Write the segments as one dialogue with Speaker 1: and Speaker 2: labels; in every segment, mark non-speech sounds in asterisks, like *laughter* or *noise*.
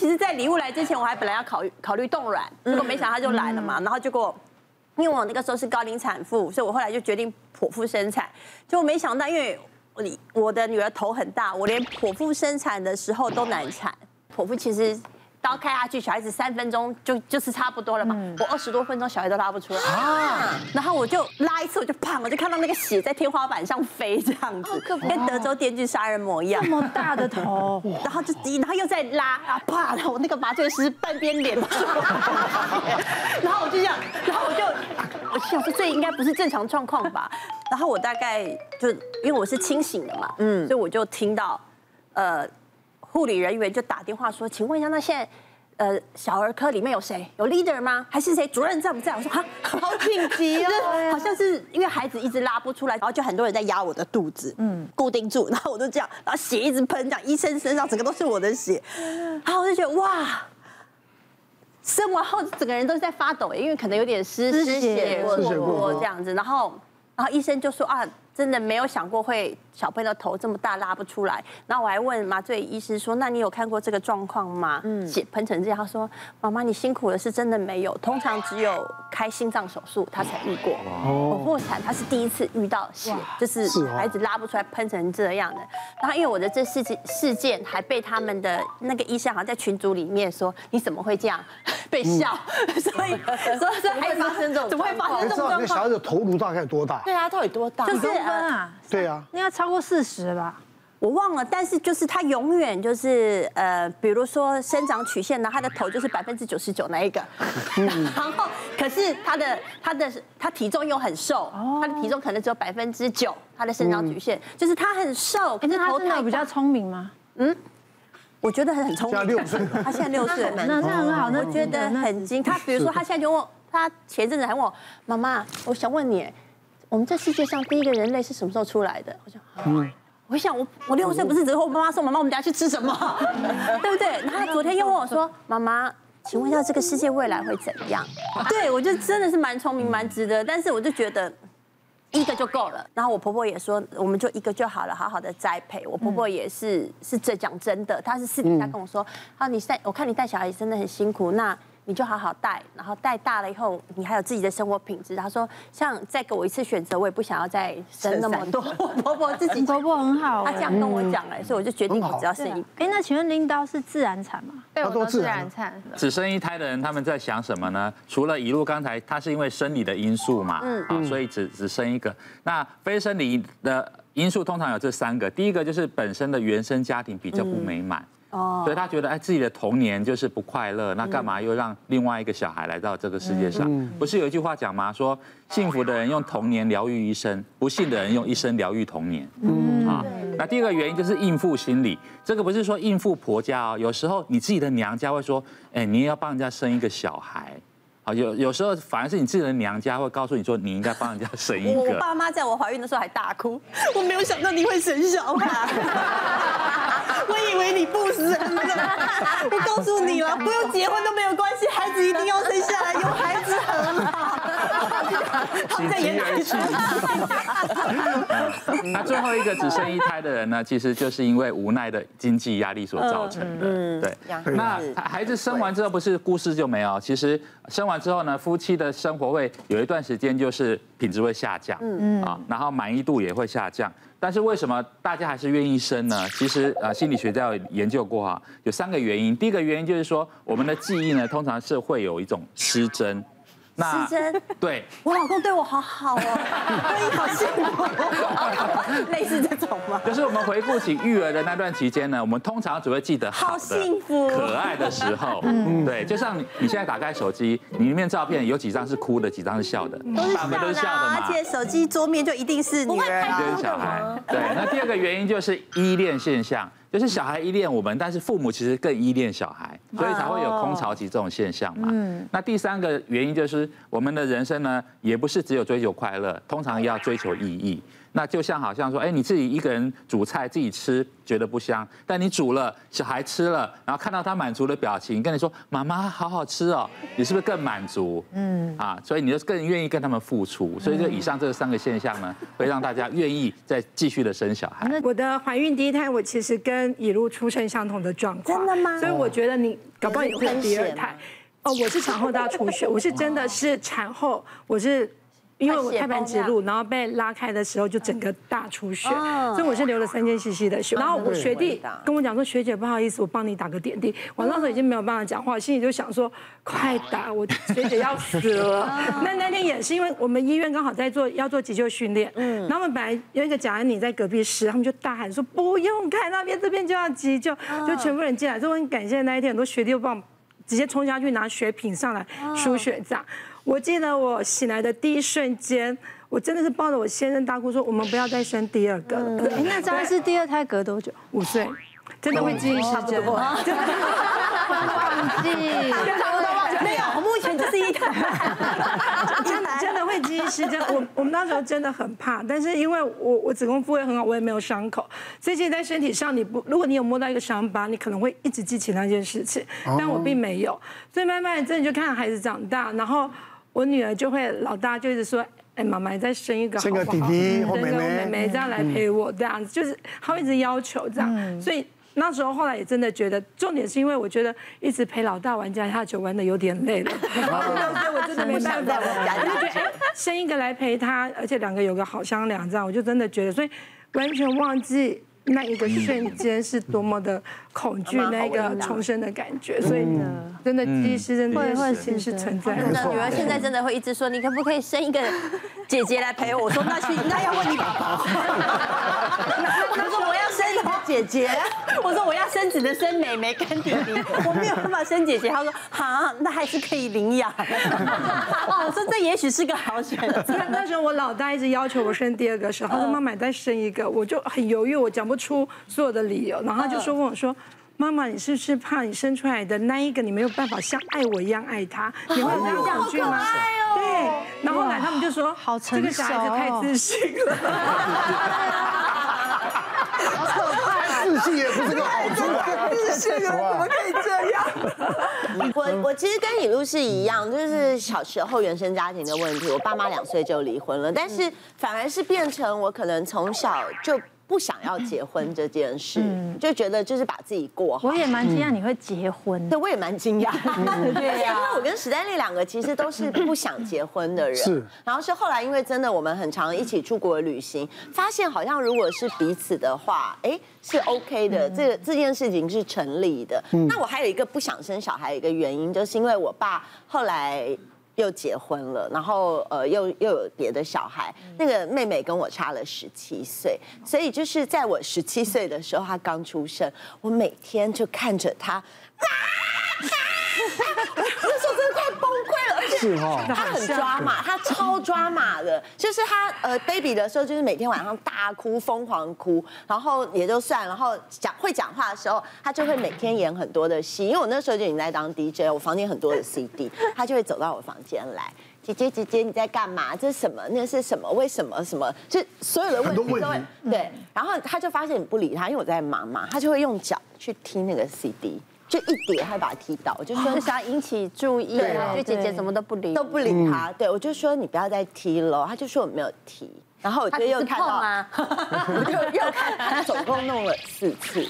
Speaker 1: 其实，在礼物来之前，我还本来要考虑考虑冻卵，结果没想到他就来了嘛。然后结果，因为我那个时候是高龄产妇，所以我后来就决定剖腹生产。结果没想到，因为我我的女儿头很大，我连剖腹生产的时候都难产。剖腹其实。刀开下去，小孩子三分钟就就是差不多了嘛。我二十多分钟，小孩都拉不出来啊。然后我就拉一次，我就砰，我就看到那个血在天花板上飞，这样子，跟德州电锯杀人魔一样。
Speaker 2: 这么大的头，*laughs*
Speaker 1: 然后就滴，然后又再拉啊啪，然后我那个麻醉师半边脸，*laughs* 然后我就这样，然后我就我想说这应该不是正常状况吧。然后我大概就因为我是清醒的嘛，嗯，所以我就听到呃。护理人员就打电话说：“请问一下，那现在，呃，小儿科里面有谁？有 leader 吗？还是谁？主任在不在？”我说：“哈，好紧急哦，*laughs* 好像是因为孩子一直拉不出来，然后就很多人在压我的肚子，嗯，固定住，然后我就这样，然后血一直喷，这样医生身上整个都是我的血，然后我就觉得哇，生完后整个人都是在发抖，因为可能有点失失血过多这样子，然后，然后医生就说啊。”真的没有想过会小朋友的头这么大拉不出来，然后我还问麻醉医师说：“那你有看过这个状况吗？”嗯，血喷成这样，他说：“妈妈你辛苦了，是真的没有，通常只有开心脏手术他才遇过。剖腹产他是第一次遇到血，就是孩子拉不出来喷成这样的。然后因为我的这事情事件还被他们的那个医生好像在群组里面说：你怎么会这样？被笑，*laughs* 所以 *laughs* 所以说还发生这种，怎么会发生这种状况？
Speaker 3: 那小孩子头颅大概多大？
Speaker 1: 对啊，到底多大？就是。
Speaker 2: 啊，
Speaker 3: 对啊，
Speaker 2: 应该超过四十吧，
Speaker 1: 我忘了。但是就是他永远就是呃，比如说生长曲线呢，他的头就是百分之九十九那一个，*laughs* 然后可是他的他的他体重又很瘦，他的体重可能只有百分之九，他的生长曲线就是他很瘦，可是头太
Speaker 2: 比较聪明吗？嗯，
Speaker 1: 我觉得他很聪明。
Speaker 3: 现在六岁，
Speaker 1: 他现在六岁，
Speaker 2: 那那很好，那
Speaker 1: 我觉得很精。他比如说他现在就问他前阵子还问我妈妈，我想问你。我们这世界上第一个人类是什么时候出来的？我想，嗯，我想我我六岁不是只和我妈妈说，妈妈我们等下去吃什么，*laughs* 对不对？然后他昨天又问我说，妈妈，请问一下这个世界未来会怎样？对，我就真的是蛮聪明蛮值得，但是我就觉得一个就够了。然后我婆婆也说，我们就一个就好了，好好的栽培。我婆婆也是是这讲真的，她是私底下跟我说，啊，你带我看你带小孩真的很辛苦，那。你就好好带，然后带大了以后，你还有自己的生活品质。他说，像再给我一次选择，我也不想要再生那么多。我 *laughs* 婆婆自己 *laughs*
Speaker 2: 婆婆很好，
Speaker 1: 她这样跟我讲哎，所以我就决定我只要生一个。
Speaker 2: 哎，那请问领导是自然产吗？
Speaker 4: 对，我都自然产。只生一胎的人他们在想什么呢？除了一路刚才他是因为生理的因素嘛，嗯啊，所以只只生一个。那非生理的因素通常有这三个，第一个就是本身的原生家庭比较不美满。哦，所以他觉得哎，自己的童年就是不快乐，那干嘛又让另外一个小孩来到这个世界上？不是有一句话讲吗？说幸福的人用童年疗愈一生，不幸的人用一生疗愈童年。嗯，啊，那第二个原因就是应付心理，这个不是说应付婆家哦，有时候你自己的娘家会说，哎，你也要帮人家生一个小孩。啊，有有时候反而是你自己的娘家会告诉你说，你应该帮人家生一个。*laughs*
Speaker 1: 我爸妈在我怀孕的时候还大哭，我没有想到你会生小孩。*laughs* 我以为你不生的，*laughs* 我告诉你了，不用结婚都没有关系，孩子一定要生下来，有孩子很好。
Speaker 4: 那最后一个只生一胎的人呢，其实就是因为无奈的经济压力所造成的。嗯，对。那孩子生完之后，不是故事就没有？其实生完之后呢，夫妻的生活会有一段时间就是品质会下降，嗯嗯啊，然后满意度也会下降。但是为什么大家还是愿意生呢？其实啊，心理学家有研究过哈，有三个原因。第一个原因就是说，我们的记忆呢，通常是会有一种失真。
Speaker 1: 失真，
Speaker 4: 对，*laughs*
Speaker 1: 我老公对我好好哦，*laughs* 婚姻好幸福，*laughs* 类似这种吗？
Speaker 4: 就是我们回顾起育儿的那段期间呢，我们通常只会记得好幸福、可爱的时候，嗯，对，就像你现在打开手机，你里面照片有几张是哭的，几张是笑的，大部分都是笑的嘛。
Speaker 1: 而且手机桌面就一定是女儿，
Speaker 4: 就是小孩。对，那第二个原因就是依恋现象。就是小孩依恋我们，但是父母其实更依恋小孩，所以才会有空巢期这种现象嘛。嗯。那第三个原因就是我们的人生呢，也不是只有追求快乐，通常要追求意义。那就像好像说，哎，你自己一个人煮菜自己吃觉得不香，但你煮了小孩吃了，然后看到他满足的表情，跟你说妈妈好好吃哦，你是不是更满足？嗯啊，所以你就更愿意跟他们付出。所以就以上这三个现象呢，*laughs* 会让大家愿意再继续的生小孩。
Speaker 5: 我的怀孕第一胎，我其实跟以路出生相同的状况。
Speaker 1: 真的吗？
Speaker 5: 所以我觉得你搞不好也会有第二胎。哦，我是产后大出血，我是真的是产后，我是。因为我胎盘指路，然后被拉开的时候就整个大出血，所以我是流了三千 CC 的血。然后我学弟跟我讲说，学姐不好意思，我帮你打个点滴。我那时候已经没有办法讲话，心里就想说，快打，我学姐要死了。*laughs* 那那天也是因为我们医院刚好在做要做急救训练，嗯，然后我们本来有一个贾安妮在隔壁室，他们就大喊说不用看那边，这边就要急救，就全部人进来。所以我很感谢那一天很多学弟又帮我直接冲下去拿血品上来输血这样。我记得我醒来的第一瞬间，我真的是抱着我先生大哭说：“我们不要再生第二个了。嗯” *laughs*
Speaker 2: 哎，那张是第二胎隔多久？
Speaker 5: 五岁，真的会记忆差不多。*laughs* 忘记，
Speaker 1: 差不多忘记。没有，目前就是一胎。*laughs*
Speaker 5: 真的真的会记忆失真。我我们那时候真的很怕，但是因为我我子宫复位很好，我也没有伤口，所以现在身体上你不，如果你有摸到一个伤疤，你可能会一直记起那件事情。但我并没有，所以慢慢真的就看孩子长大，然后。我女儿就会老大就一直说，哎，妈妈再生一个好不好？
Speaker 3: 生个弟弟或妹妹，
Speaker 5: 妹妹这样来陪我，这样子就是她会一直要求这样，所以那时候后来也真的觉得，重点是因为我觉得一直陪老大玩家家酒玩的有点累了，*laughs* *laughs* 所以我真的没办法，我就觉得生一个来陪他，而且两个有个好商量，这样我就真的觉得，所以完全忘记。那一个瞬间是多么的恐惧，那个重生的感觉，所以真的其实真的会是。是存在的
Speaker 1: 女儿现在真的会一直说，你可不可以生一个姐姐来陪我？我说那去，那要问你爸爸。*laughs* 他说我要生一个姐姐，我说我要生只能生妹妹跟弟弟，*laughs* 我没有办法生姐姐。他说好，那还是可以领养。*laughs* 我说这也许是个好选择。*laughs*
Speaker 5: 那时候我老大一直要求我生第二个时候，他说妈妈再生一个，我就很犹豫，我讲不出所有的理由，然后他就说问我说：“妈妈，你是不是怕你生出来的那一个你没有办法像爱我一样爱他？你会有这样恐惧吗？”对。然后后来他们就说：“好成熟，这个小孩子太自信了。”
Speaker 3: 自信也不是个好处啊！
Speaker 5: 自信怎么可以这样？*laughs*
Speaker 6: 我我其实跟尹露是一样，就是小时候原生家庭的问题，我爸妈两岁就离婚了，但是反而是变成我可能从小就。不想要结婚这件事，就觉得就是把自己过好。
Speaker 2: 我也蛮惊讶你会结婚，
Speaker 6: 对，我也蛮惊讶。*laughs* 对呀，因为我跟史丹利两个其实都是不想结婚的人。是。然后是后来，因为真的我们很常一起出国旅行，发现好像如果是彼此的话，哎，是 OK 的，这这件事情是成立的。那我还有一个不想生小孩的一个原因，就是因为我爸后来。又结婚了，然后呃，又又有别的小孩。那个妹妹跟我差了十七岁，所以就是在我十七岁的时候，她刚出生，我每天就看着她。那时候真的快崩他很抓马，他超抓马的，就是他呃 baby 的时候，就是每天晚上大哭，疯狂哭，然后也就算，然后讲会讲话的时候，他就会每天演很多的戏，因为我那时候就已经在当 DJ，我房间很多的 CD，他就会走到我房间来，姐姐姐姐你在干嘛？这是什么？那是什么？为什么？什么？就所有的问题都会对，然后他就发现你不理他，因为我在忙嘛，他就会用脚去踢那个 CD。就一点，他把他踢倒，我就说
Speaker 1: 想引起注意，对，就姐姐怎么都不理，
Speaker 6: 都不理他，对，我就说你不要再踢了，他就说我没有踢。然后我就又看到，*laughs* 我就又看他总共弄了四次，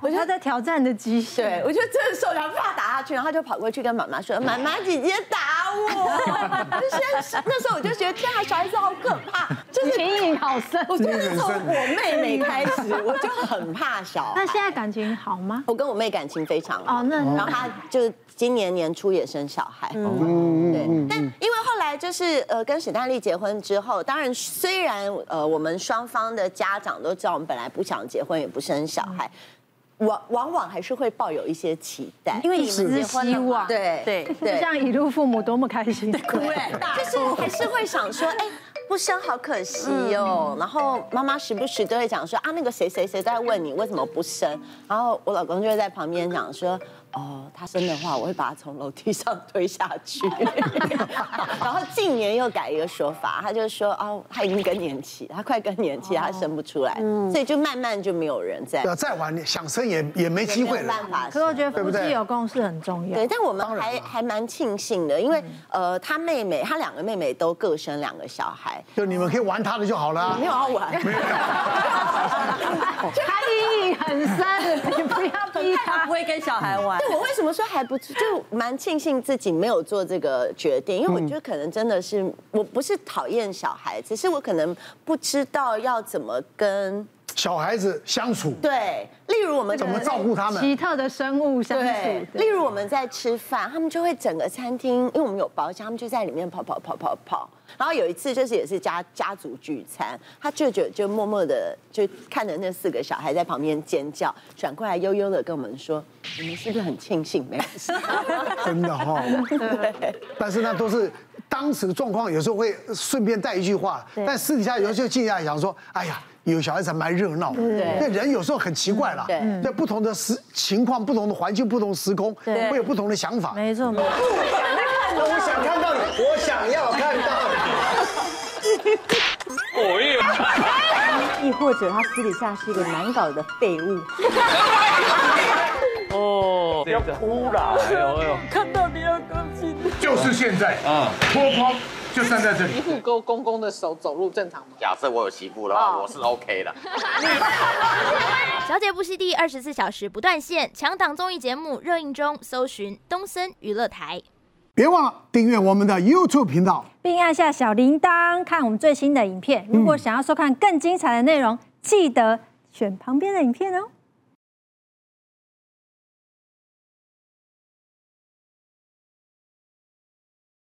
Speaker 2: 我觉得在挑战的极限。
Speaker 6: 对，我觉得真的受不了，怕打下去，然后他就跑过去跟妈妈说：“妈妈，姐姐打我。”就是那时候我就觉得天啊，小孩子好可怕，就是
Speaker 2: 阴影好深。
Speaker 6: 我就是从我妹妹开始，*laughs* 我就很怕小。
Speaker 2: 那现在感情好吗？
Speaker 6: 我跟我妹感情非常好。哦，那然后她就今年年初也生小孩。嗯，对。但因为后来就是呃跟史丹利结婚之后，当然虽虽然呃，我们双方的家长都知道我们本来不想结婚，也不生小孩，往往往还是会抱有一些期待，
Speaker 2: 因为你们是希望，
Speaker 6: 对对。对，
Speaker 2: 就像一路父母多么开心，对，
Speaker 6: 就是还是会想说，哎，不生好可惜哦。然后妈妈时不时都会讲说啊，那个谁谁谁在问你为什么不生，然后我老公就会在旁边讲说。哦，他生的话，我会把他从楼梯上推下去。*laughs* 然后近年又改一个说法，他就说哦，他已经更年期，他快更年期，他生不出来，所以就慢慢就没有人在。
Speaker 3: 要再晚想生也也没机会了。
Speaker 6: 办法。
Speaker 2: 可是我觉得夫妻有共识很重要。
Speaker 6: 对，但我们还还蛮庆幸的，因为呃，他妹妹，他两个妹妹都各生两个小孩，
Speaker 3: 就你们可以玩他的就好了。*laughs*
Speaker 6: 没有要玩。
Speaker 2: 他阴影很深，你不要逼他，
Speaker 1: 不会跟小孩玩。
Speaker 6: 对，我为什么说还不就蛮庆幸自己没有做这个决定？因为我觉得可能真的是我不是讨厌小孩，只是我可能不知道要怎么跟
Speaker 3: 小孩子相处。
Speaker 6: 对，例如我们
Speaker 3: 怎么照顾他们？
Speaker 2: 奇特的生物相处。
Speaker 6: 例如我们在吃饭，他们就会整个餐厅，因为我们有包厢，他们就在里面跑跑跑跑跑。然后有一次就是也是家家族聚餐，他舅舅就默默的就看着那四个小孩在旁边尖叫，转过来悠悠的跟我们说：“你们是不是很庆幸没有事？” *laughs*
Speaker 3: 真的哈、哦。但是那都是当时的状况，有时候会顺便带一句话，但私底下有时候静下来想说：“哎呀，有小孩子还蛮热闹的。”对，人有时候很奇怪啦。对，在不同的时情况、不同的环境、不同时空，会有不同的想法。
Speaker 2: 没错，没错。
Speaker 3: 我想看到你，我想要看到你。
Speaker 6: 哦 *laughs* 亦或者他私底下是一个难搞的废物。*laughs* *laughs*
Speaker 7: 哦，要哭了！哎呦哎呦，
Speaker 1: 看到你要更新。
Speaker 8: 就是现在啊，脱光就站在这里。
Speaker 9: 媳妇勾公公的手走路正常吗？
Speaker 7: 假设我有媳妇的话，我是 OK 的。*laughs*
Speaker 10: 小姐不息地二十四小时不断线，强档综艺节目热映中，搜寻东森娱乐台。
Speaker 3: 别忘了订阅我们的 YouTube 频道，
Speaker 2: 并按下小铃铛看我们最新的影片。如果想要收看更精彩的内容，记得选旁边的影片哦。